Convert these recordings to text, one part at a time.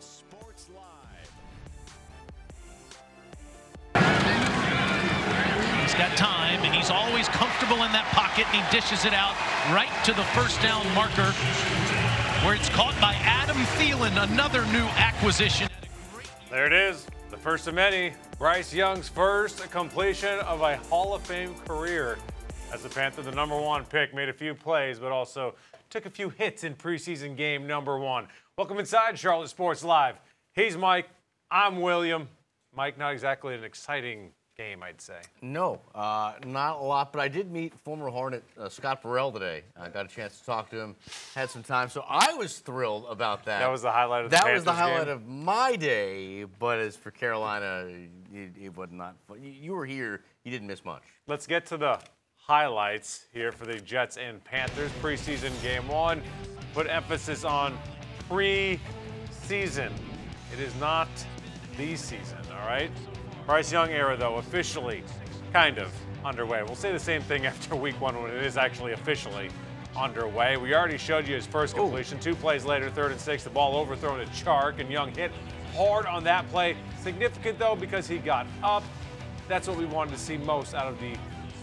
Sports Live. He's got time, and he's always comfortable in that pocket, and he dishes it out right to the first down marker, where it's caught by Adam Thielen, another new acquisition. There it is, the first of many. Bryce Young's first completion of a Hall of Fame career. As the Panther, the number one pick, made a few plays, but also took a few hits in preseason game number one. Welcome inside Charlotte Sports Live. He's Mike. I'm William. Mike, not exactly an exciting game, I'd say. No, uh, not a lot, but I did meet former Hornet uh, Scott Burrell today. I got a chance to talk to him, had some time, so I was thrilled about that. That was the highlight of the day. That was the highlight game. of my day, but as for Carolina, it, it was not. fun. You were here, you didn't miss much. Let's get to the highlights here for the Jets and Panthers. Preseason game one. Put emphasis on pre-season. It is not the season, all right? Bryce Young era, though, officially kind of underway. We'll say the same thing after week one when it is actually officially underway. We already showed you his first completion. Two plays later, third and six, the ball overthrown to Chark, and Young hit hard on that play. Significant, though, because he got up. That's what we wanted to see most out of the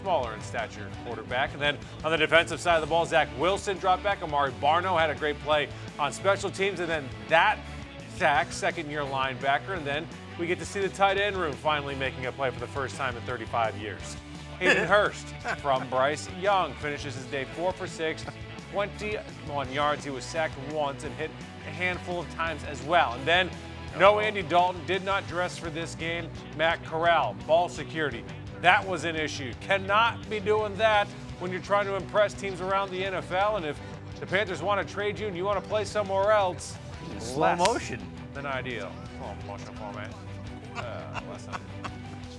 smaller in stature quarterback. And then on the defensive side of the ball, Zach Wilson dropped back. Amari Barno had a great play on special teams. And then that sack, second year linebacker. And then we get to see the tight end room finally making a play for the first time in 35 years. Hayden Hurst from Bryce Young finishes his day four for six, 21 yards. He was sacked once and hit a handful of times as well. And then no Andy Dalton did not dress for this game. Matt Corral, ball security. That was an issue. Cannot be doing that when you're trying to impress teams around the NFL. And if the Panthers want to trade you and you want to play somewhere else, Slow motion. than ideal. Slow motion format. Uh.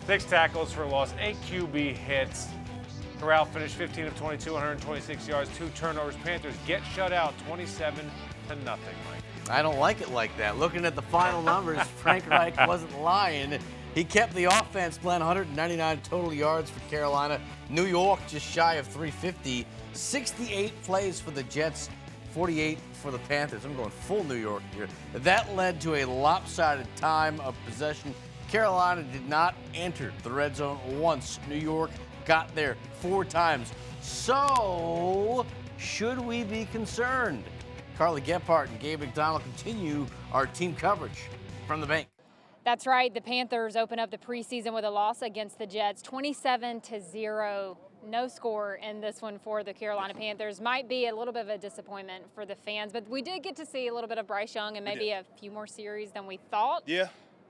Six tackles for loss, eight QB hits. Corral finished 15 of 22, 126 yards, two turnovers. Panthers get shut out 27 to nothing, Mike. I don't like it like that. Looking at the final numbers, Frank Reich wasn't lying. He kept the offense plan 199 total yards for Carolina. New York just shy of 350. 68 plays for the Jets, 48 for the Panthers. I'm going full New York here. That led to a lopsided time of possession. Carolina did not enter the red zone once. New York got there four times. So, should we be concerned? Carly Gebhardt and Gabe McDonald continue our team coverage from the bank. That's right. The Panthers open up the preseason with a loss against the Jets, 27 to 0. No score in this one for the Carolina Panthers. Might be a little bit of a disappointment for the fans, but we did get to see a little bit of Bryce Young and maybe a few more series than we thought. Yeah,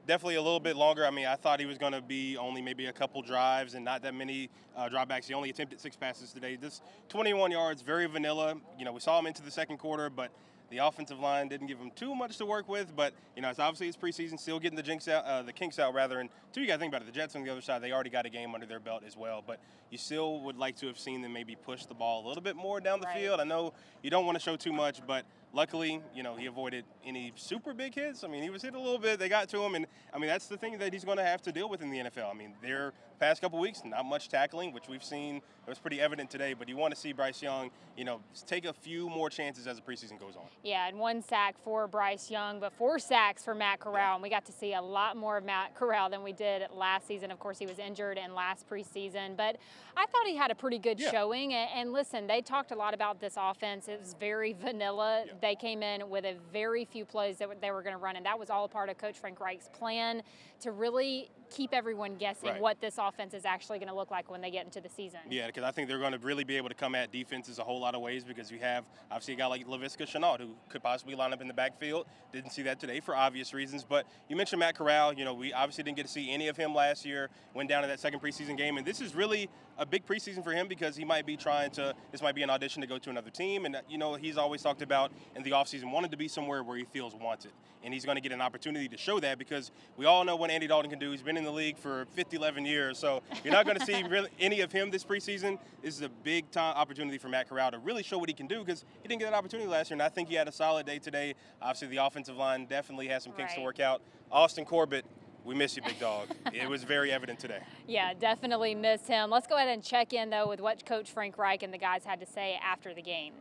definitely a little bit longer. I mean, I thought he was going to be only maybe a couple drives and not that many uh, dropbacks. He only attempted six passes today. This 21 yards, very vanilla. You know, we saw him into the second quarter, but the offensive line didn't give him too much to work with. But you know, it's obviously it's preseason, still getting the jinx out, uh, the kinks out rather. And two, you got to think about it. The Jets on the other side, they already got a game under their belt as well. But you still would like to have seen them maybe push the ball a little bit more down the Right. field. I know you don't want to show too much, but luckily, you know, he avoided any super big hits. I mean, he was hit a little bit. They got to him, and I mean, that's the thing that he's going to have to deal with in the NFL. I mean, their past couple weeks, not much tackling, which we've seen. It was pretty evident today. But you want to see Bryce Young, you know, take a few more chances as the preseason goes on. Yeah, and one sack for Bryce Young, but four sacks for Matt Corral. And we got to see a lot more of Matt Corral than we did last season. Of course, he was injured in last preseason, but I thought he had a pretty good Yeah. showing. And, and listen, they talked a lot about this offense. It was very vanilla. Yeah. They came in with a very few plays that they were going to run, and that was all a part of Coach Frank Reich's plan to really keep everyone guessing Right. what this offense is actually going to look like when they get into the season. Yeah, because I think they're going to really be able to come at defenses a whole lot of ways because you have obviously a guy like Laviska Shenault who could possibly line up in the backfield. Didn't see that today for obvious reasons. But you mentioned Matt Corral. You know, we obviously didn't get to see any of him last year. Went down in that second preseason game, and this is really a big preseason for him because he might be trying to. This might be an audition to go to another team, and you know he's always talked about in the offseason wanted to be somewhere where he feels wanted, and he's going to get an opportunity to show that because we all know what Andy Dalton can do. He's been in the league for 50, 11 years, so you're not going to see really any of him this preseason. This is a big time opportunity for Matt Corral to really show what he can do because he didn't get that opportunity last year, and I think he had a solid day today. Obviously, the offensive line definitely has some kinks to work out. Austin Corbett. We miss you, big dog. it was very evident today. Yeah, definitely miss him. Let's go ahead and check in, though, with what Coach Frank Reich and the guys had to say after the game.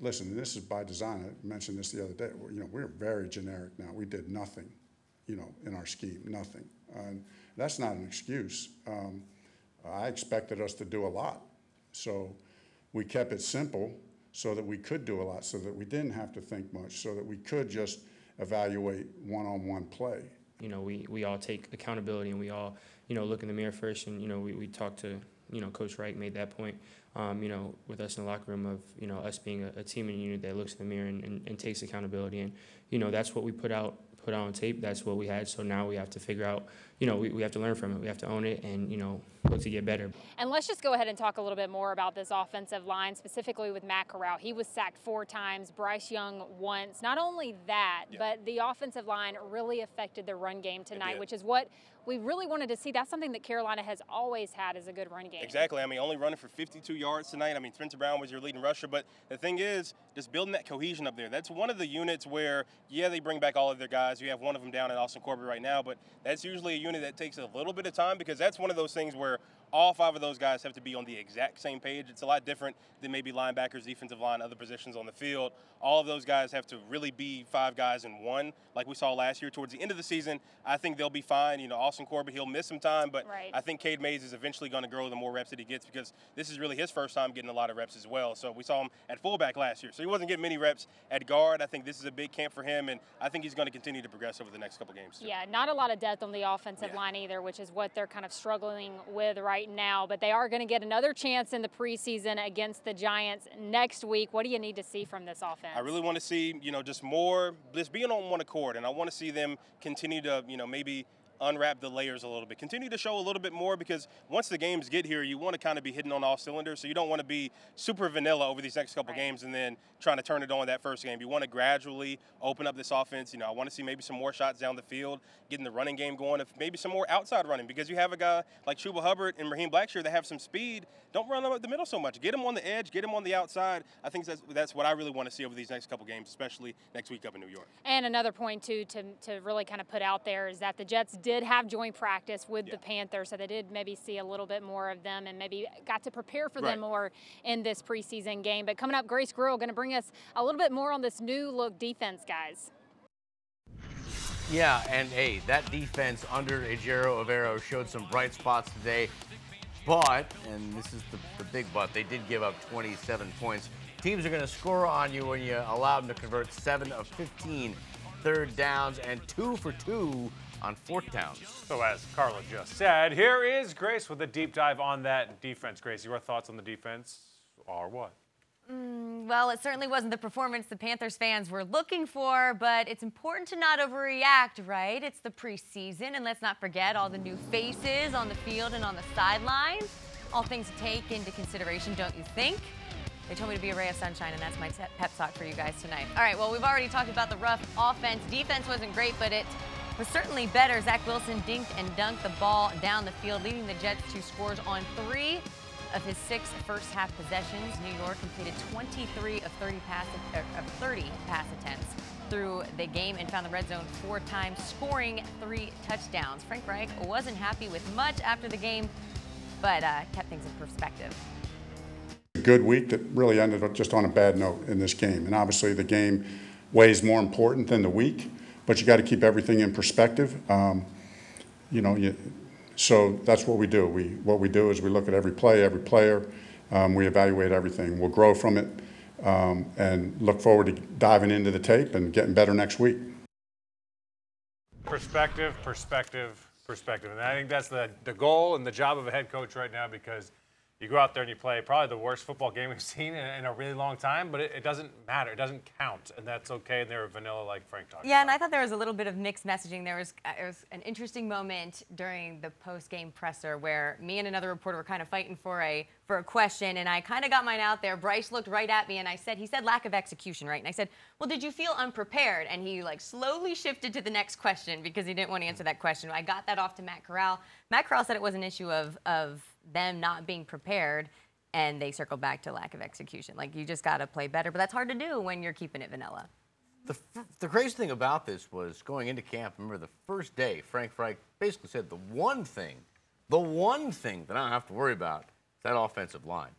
listen, this is by design. I mentioned this the other day. You know, we're very generic now. We did nothing, you know, in our scheme, nothing. And that's not an excuse. Um, I expected us to do a lot. So we kept it simple so that we could do a lot, so that we didn't have to think much, so that we could just evaluate one-on-one play. you know, we, we all take accountability and we all, you know, look in the mirror first. And, you know, we, we talked to, you know, Coach Reich made that point, um, you know, with us in the locker room of, you know, us being a, a team and unit that looks in the mirror and, and, and takes accountability. And, you know, that's what we put out, put on tape. That's what we had. So now we have to figure out, you know, we, we have to learn from it. We have to own it and, you know, look to get better. And let's just go ahead and talk a little bit more about this offensive line, specifically with Matt Corral. He was sacked four times, Bryce Young once. Not only that, but the offensive line really affected the run game tonight, which is what we really wanted to see. That's something that Carolina has always had as a good run game. Exactly. I mean, only running for 52 yards tonight. I mean, Spencer Brown was your leading rusher, but the thing is, just building that cohesion up there. That's one of the units where, yeah, they bring back all of their guys. You have one of them down at Austin Corbett right now, but that's usually a unit that takes a little bit of time because that's one of those things where all five of those guys have to be on the exact same page. It's a lot different than maybe linebackers, defensive line, other positions on the field. All of those guys have to really be five guys in one, like we saw last year. Towards the end of the season, I think they'll be fine. You know, Austin Corbett, he'll miss some time, but Right. I think Cade Mays is eventually going to grow the more reps that he gets because this is really his first time getting a lot of reps as well. So we saw him at fullback last year, so he wasn't getting many reps at guard. I think this is a big camp for him, and I think he's going to continue to progress over the next couple games. Too. Yeah, not a lot of depth on the offensive Yeah. line either, which is what they're kind of struggling with right now. But they are going to get another chance in the preseason against the Giants next week. What do you need to see from this offense? I really want to see, you know, just more, just being on one accord, and I want to see them continue to, you know, maybe unwrap the layers a little bit, continue to show a little bit more because once the games get here, you want to kind of be hitting on all cylinders. So you don't want to be super vanilla over these next couple Right. games and then trying to turn it on that first game. You want to gradually open up this offense. You know, I want to see maybe some more shots down the field, getting the running game going, if maybe some more outside running because you have a guy like Chuba Hubbard and Raheem Blackshear that have some speed. Don't run them up the middle so much. Get them on the edge, get them on the outside. I think that's that's what I really want to see over these next couple games, especially next week up in New York. And another point too to, to really kind of put out there is that the Jets did have joint practice with Yeah. the Panthers, so they did maybe see a little bit more of them and maybe got to prepare for Right. them more in this preseason game. But coming up, Grace Grill going to bring us a little bit more on this new look defense, guys. Yeah, and hey, that defense under Ejiro Evero showed some bright spots today. But, and this is the, the big but, they did give up 27 points. Teams are going to score on you when you allow them to convert 7 of 15 third downs and 2 for 2 on fourth downs. So as Carla just said, here is Grace with a deep dive on that defense. Grace, your thoughts on the defense are what? Mm, well, it certainly wasn't the performance the Panthers fans were looking for, but it's important to not overreact, right? It's the preseason, and let's not forget all the new faces on the field and on the sidelines. All things to take into consideration, don't you think? They told me to be a ray of sunshine, and that's my pep talk for you guys tonight. All right, well, we've already talked about the rough offense. Defense wasn't great, but it was certainly better. Zach Wilson dinked and dunked the ball down the field, leading the Jets to scores on three of his six first half possessions. New York completed 23 of 30 pass er, of 30 pass attempts through the game and found the red zone four times, scoring three touchdowns. Frank Reich wasn't happy with much after the game, but uh, kept things in perspective. A good week that really ended up just on a bad note in this game. And obviously, the game weighs more important than the week, but you got to keep everything in perspective. Um, you know, you, so that's what we do. We what we do is we look at every play, every player. Um, we evaluate everything. We'll grow from it, um, and look forward to diving into the tape and getting better next week. Perspective, perspective, perspective. And I think that's the, the goal and the job of a head coach right now because you go out there and you play probably the worst football game we've seen in, in a really long time, but it, it doesn't matter. It doesn't count. And that's okay. And they're vanilla like Frank talked Yeah, and. I thought there was a little bit of mixed messaging. There was, uh, there was an interesting moment during the post-game presser where me and another reporter were kind of fighting for a a question, and I kind of got mine out there. Bryce looked right at me, and I said, he said lack of execution, right? And I said, well, did you feel unprepared? And he like slowly shifted to the next question because he didn't want to answer that question. I got that off to Matt Corral. Matt Corral said it was an issue of of them not being prepared. And they circled back to lack of execution. Like you just got to play better, but that's hard to do when you're keeping it vanilla. The, the crazy thing about this was going into camp, remember the first day, Frank Reich basically said the one thing, the one thing that I don't have to worry about that offensive line.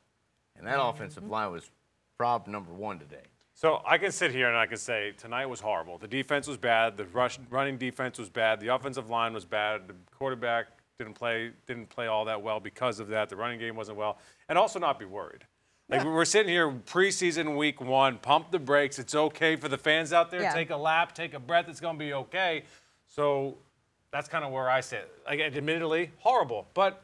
And that offensive mm-hmm. line was problem number one today. So I can sit here and I can say tonight was horrible. The defense was bad. The rush, running defense was bad. The offensive line was bad. The quarterback didn't play didn't play all that well because of that. The running game wasn't well, and also not be worried. Like we're sitting here preseason week one, pump the brakes. It's okay for the fans out there. Yeah. Take a lap, take a breath. It's gonna be okay. So that's kind of where I sit. Like admittedly horrible, but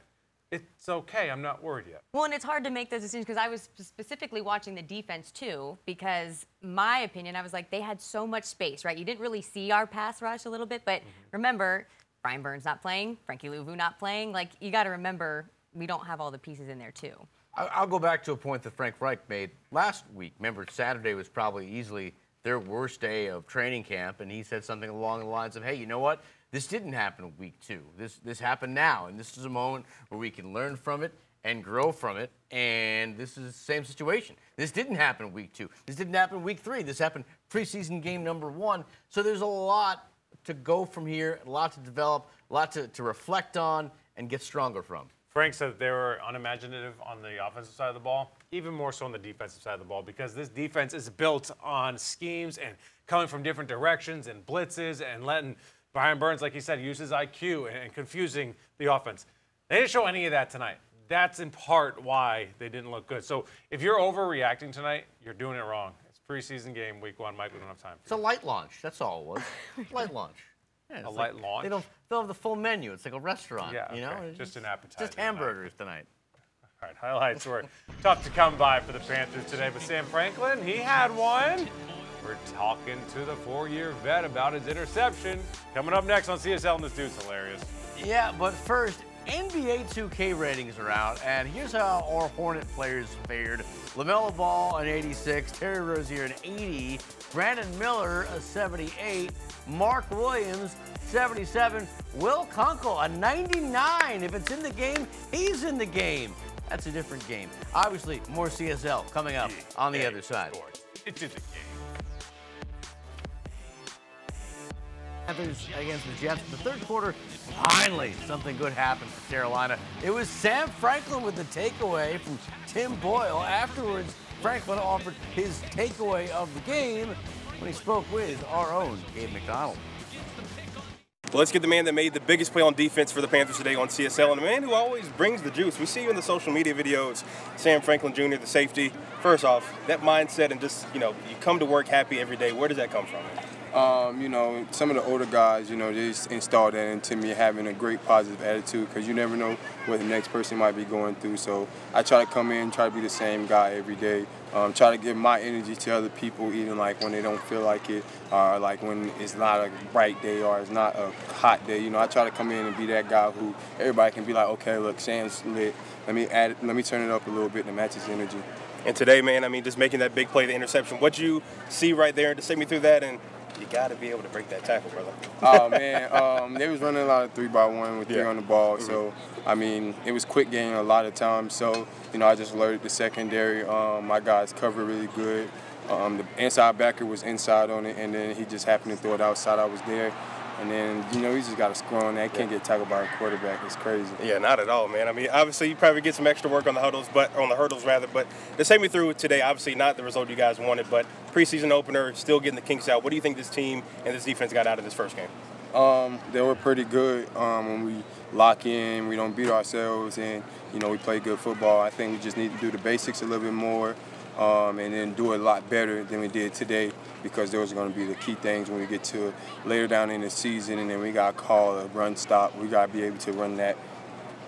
it's okay. I'm not worried yet. Well, and it's hard to make those decisions because I was specifically watching the defense too. Because my opinion, I was like, they had so much space, right? You didn't really see our pass rush a little bit, but mm-hmm. remember, Brian Burns not playing, Frankie Luvu not playing. Like you got to remember, we don't have all the pieces in there too. I'll go back to a point that Frank Reich made last week. Remember, Saturday was probably easily their worst day of training camp, and he said something along the lines of, "Hey, you know what? This didn't happen in week two. This this happened now, and this is a moment where we can learn from it and grow from it. And this is the same situation. This didn't happen in week two. This didn't happen in week three. This happened preseason game number one. So there's a lot to go from here, a lot to develop, a lot to, to reflect on, and get stronger from." Frank said they were unimaginative on the offensive side of the ball, even more so on the defensive side of the ball, because this defense is built on schemes and coming from different directions and blitzes and letting Brian Burns, like he said, uses IQ and, and confusing the offense. They didn't show any of that tonight. That's in part why they didn't look good. So if you're overreacting tonight, you're doing it wrong. It's preseason game, week one. Mike, we don't have time. It's a light launch. That's all it was. light launch. Yeah, it's A light launch? They don't. They'll have the full menu. It's like a restaurant. Yeah, You know. okay. It's Just an appetizer Just tonight. hamburgers tonight. All right, highlights were tough to come by for the Panthers today, but Sam Franklin, he had one. We're talking to the four-year vet about his interception. Coming up next on CSL, and this dude's hilarious. Yeah, but first, NBA 2K ratings are out, and here's how our Hornet players fared: LaMelo Ball an 86, Terry Rozier an 80, Brandon Miller a 78, Mark Williams 77, Will Kunkel a 99. If it's in the game, he's in the game. That's a different game. Obviously, more CSL coming up on the other side. It's in the game. Against the Jets. The third quarter, finally, something good happened for Carolina. It was Sam Franklin with the takeaway from Tim Boyle. Afterwards, Franklin offered his takeaway of the game when he spoke with our own Gabe McDonald. Well, let's get the man that made the biggest play on defense for the Panthers today on CSL, and the man who always brings the juice. We see you in the social media videos, Sam Franklin Jr., the safety. First off, that mindset and just, you know, you come to work happy every day. Where does that come from? Um, you know, some of the older guys, you know, they just installed that into me having a great positive attitude because you never know what the next person might be going through. So I try to come in, try to be the same guy every day. Um, try to give my energy to other people, even like when they don't feel like it, or like when it's not a bright day or it's not a hot day. You know, I try to come in and be that guy who everybody can be like, okay, look, Sam's lit. Let me add, let me turn it up a little bit to match his energy. And today, man, I mean, just making that big play, the interception. What you see right there, just take me through that, and you got to be able to break that tackle, brother. oh man, um, they was running a lot of three by one with three Yeah. on the ball. So I mean, it was quick game a lot of times. So you know, I just alerted the secondary. Um, my guys covered really good. Um, the inside backer was inside on it, and then he just happened to throw it outside. I was there, and then you know he just got a score on that. Can't get tackled by a quarterback. It's crazy. Yeah, not at all, man. I mean, obviously, you probably get some extra work on the hurdles, but on the hurdles rather. But just take me through today. Obviously, not the result you guys wanted, but preseason opener, still getting the kinks out. What do you think this team and this defense got out of this first game? Um, they were pretty good um, when we lock in, we don't beat ourselves, and you know we play good football. I think we just need to do the basics a little bit more, um, and then do it a lot better than we did today because those are going to be the key things when we get to later down in the season, and then we got to call a run stop. We got to be able to run that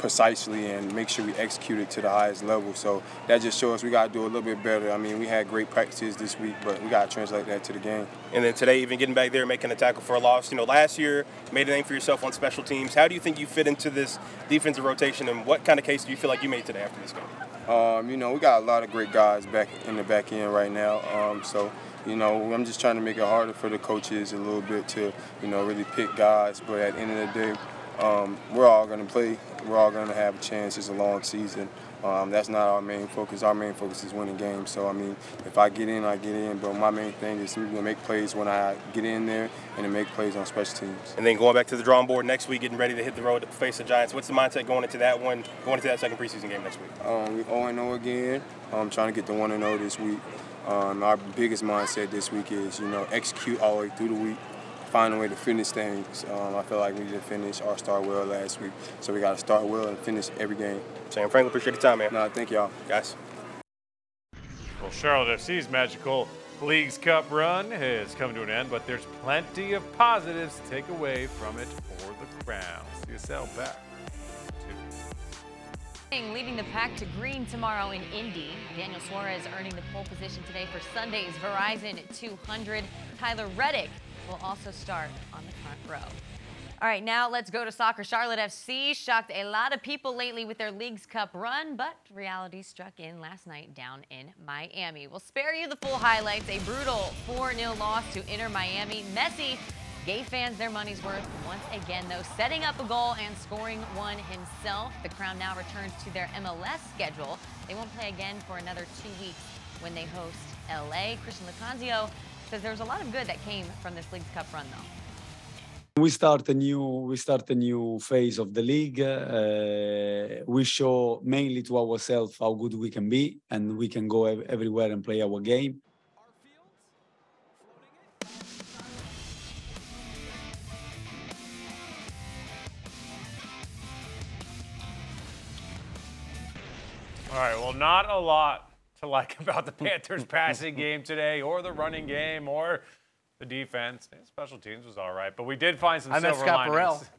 precisely and make sure we execute it to the highest level. So that just shows us we got to do a little bit better. I mean, we had great practices this week, but we got to translate that to the game. And then today, even getting back there, making a tackle for a loss. You know, last year made a name for yourself on special teams. How do you think you fit into this defensive rotation, and what kind of case do you feel like you made today after this game? Um, you know, we got a lot of great guys back in the back end right now. Um, so, you know, I'm just trying to make it harder for the coaches a little bit to, you know, really pick guys. But at the end of the day, um, we're all going to play. We're all going to have a chance. It's a long season. Um, that's not our main focus. Our main focus is winning games. So, I mean, if I get in, I get in. But my main thing is we're going to make plays when I get in there and to make plays on special teams. And then going back to the drawing board next week, getting ready to hit the road to face the Giants. What's the mindset going into that one, going into that second preseason game next week? Um, we 0 0 again. I'm trying to get the 1 0 this week. Um, our biggest mindset this week is, you know, execute all the way through the week, find a way to finish things. Um, I feel like we didn't finish our start well last week, so we got to start well and finish every game. Sam Franklin, appreciate the time, man. No, thank y'all. Guys. Well, Charlotte FC's magical Leagues Cup run has come to an end, but there's plenty of positives to take away from it for the Crown. CSL back. Leading the pack to green tomorrow in Indy. Daniel Suarez earning the pole position today for Sunday's Verizon 200. Tyler Reddick will also start on the front row. All right, now let's go to soccer. Charlotte FC shocked a lot of people lately with their Leagues Cup run, but reality struck in last night down in Miami. We'll spare you the full highlights. A brutal 4-0 loss to Inter Miami. Messi gave fans their money's worth once again, though, setting up a goal and scoring one himself. The Crown now returns to their MLS schedule. They won't play again for another two weeks when they host LA. Christian Lattanzio says there was a lot of good that came from this Leagues Cup run, though. We start a new we start a new phase of the league. Uh, we show mainly to ourselves how good we can be, and we can go ev- everywhere and play our game. Right, well, not a lot to like about the Panthers' passing game today, or the running game, or the defense. Special teams was all right, but we did find some I met Scott linings.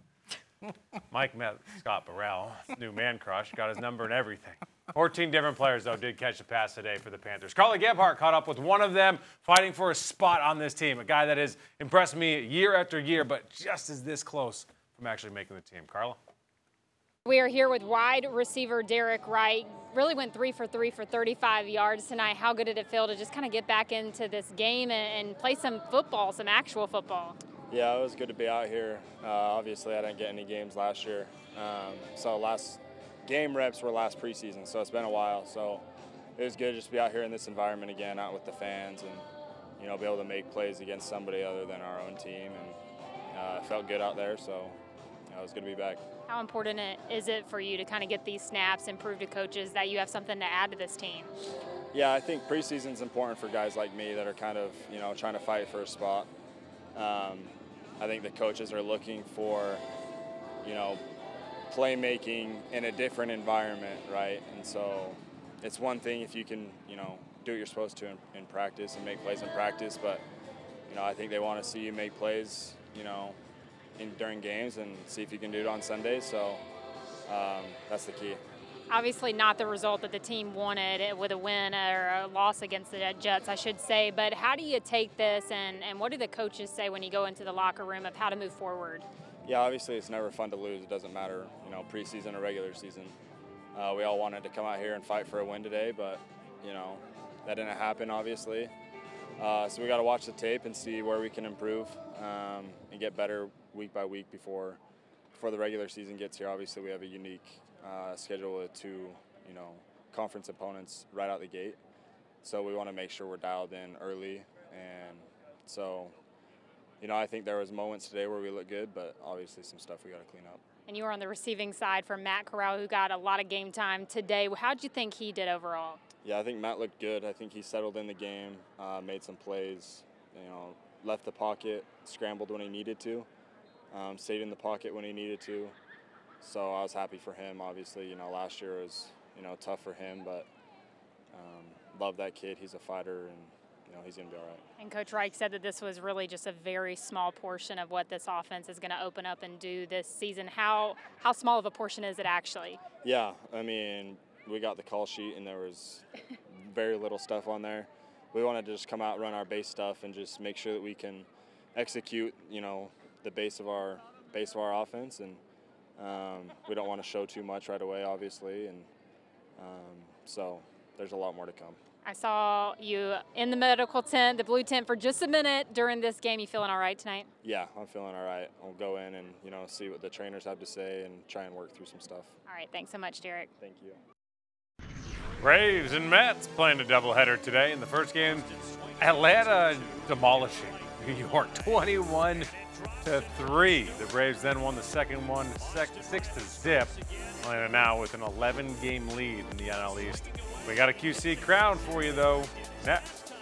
Mike met Scott Burrell, new man crush, got his number and everything. 14 different players, though, did catch a pass today for the Panthers. Carly Gebhardt caught up with one of them, fighting for a spot on this team, a guy that has impressed me year after year, but just is this close from actually making the team. Carla? We are here with wide receiver Derek Wright. Really went three for three for 35 yards tonight. How good did it feel to just kind of get back into this game and, and play some football, some actual football? Yeah, it was good to be out here. Uh, obviously, I didn't get any games last year. Um, so last game reps were last preseason, so it's been a while. So it was good just to be out here in this environment again, out with the fans, and you know, be able to make plays against somebody other than our own team. And uh, felt good out there, so it was good to be back. How important is it for you to kind of get these snaps and prove to coaches that you have something to add to this team? Yeah, I think preseason is important for guys like me that are kind of, you know, trying to fight for a spot. Um, I think the coaches are looking for, you know, playmaking in a different environment, right? And so it's one thing if you can, you know, do what you're supposed to in, in practice and make plays in practice, but, you know, I think they want to see you make plays, you know, in, during games and see if you can do it on Sundays. So um, that's the key. Obviously, not the result that the team wanted with a win or a loss against the Jets, I should say. But how do you take this, and, and what do the coaches say when you go into the locker room of how to move forward? Yeah, obviously it's never fun to lose. It doesn't matter, you know, preseason or regular season. Uh, we all wanted to come out here and fight for a win today, but you know that didn't happen, obviously. Uh, so we got to watch the tape and see where we can improve um, and get better week by week before before the regular season gets here. Obviously, we have a unique uh, schedule with two, you know, conference opponents right out the gate. So we want to make sure we're dialed in early, and so you know, I think there was moments today where we looked good, but obviously some stuff we got to clean up. And you were on the receiving side for Matt Corral, who got a lot of game time today. How did you think he did overall? Yeah, I think Matt looked good. I think he settled in the game, uh, made some plays, you know, left the pocket, scrambled when he needed to, um, stayed in the pocket when he needed to. So I was happy for him. Obviously, you know, last year was, you know, tough for him, but um, love that kid. He's a fighter, and you know, he's going to be all right. And Coach Reich said that this was really just a very small portion of what this offense is going to open up and do this season. How how small of a portion is it actually? Yeah, I mean, we got the call sheet and there was very little stuff on there. We wanted to just come out, run our base stuff, and just make sure that we can execute, you know, the base of our base of our offense. And um, we don't want to show too much right away, obviously. And um, so there's a lot more to come. I saw you in the medical tent, the blue tent, for just a minute during this game. You feeling all right tonight? Yeah, I'm feeling all right. I'll go in and you know see what the trainers have to say and try and work through some stuff. All right, thanks so much, Derek. Thank you. Braves and Mets playing a doubleheader today. In the first game, Atlanta demolishing New York 21 to 3. The Braves then won the second one 6 to zip. Atlanta now with an 11 game lead in the NL East. We got a QC crown for you though next.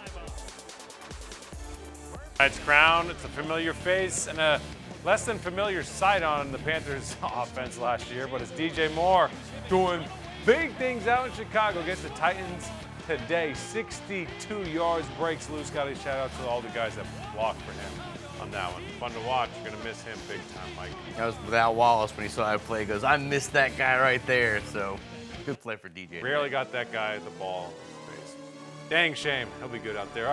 It's Crown. It's a familiar face and a less than familiar sight on the Panthers offense last year, but it's DJ Moore doing big things out in Chicago against the Titans today. 62 yards, breaks loose. Got a shout out to all the guys that blocked for him on that one. Fun to watch. You're going to miss him big time, Mike. That was without Wallace when he saw that play. He goes, I missed that guy right there. So good play for DJ. Rarely got that guy the ball in his face. Dang shame. He'll be good out there.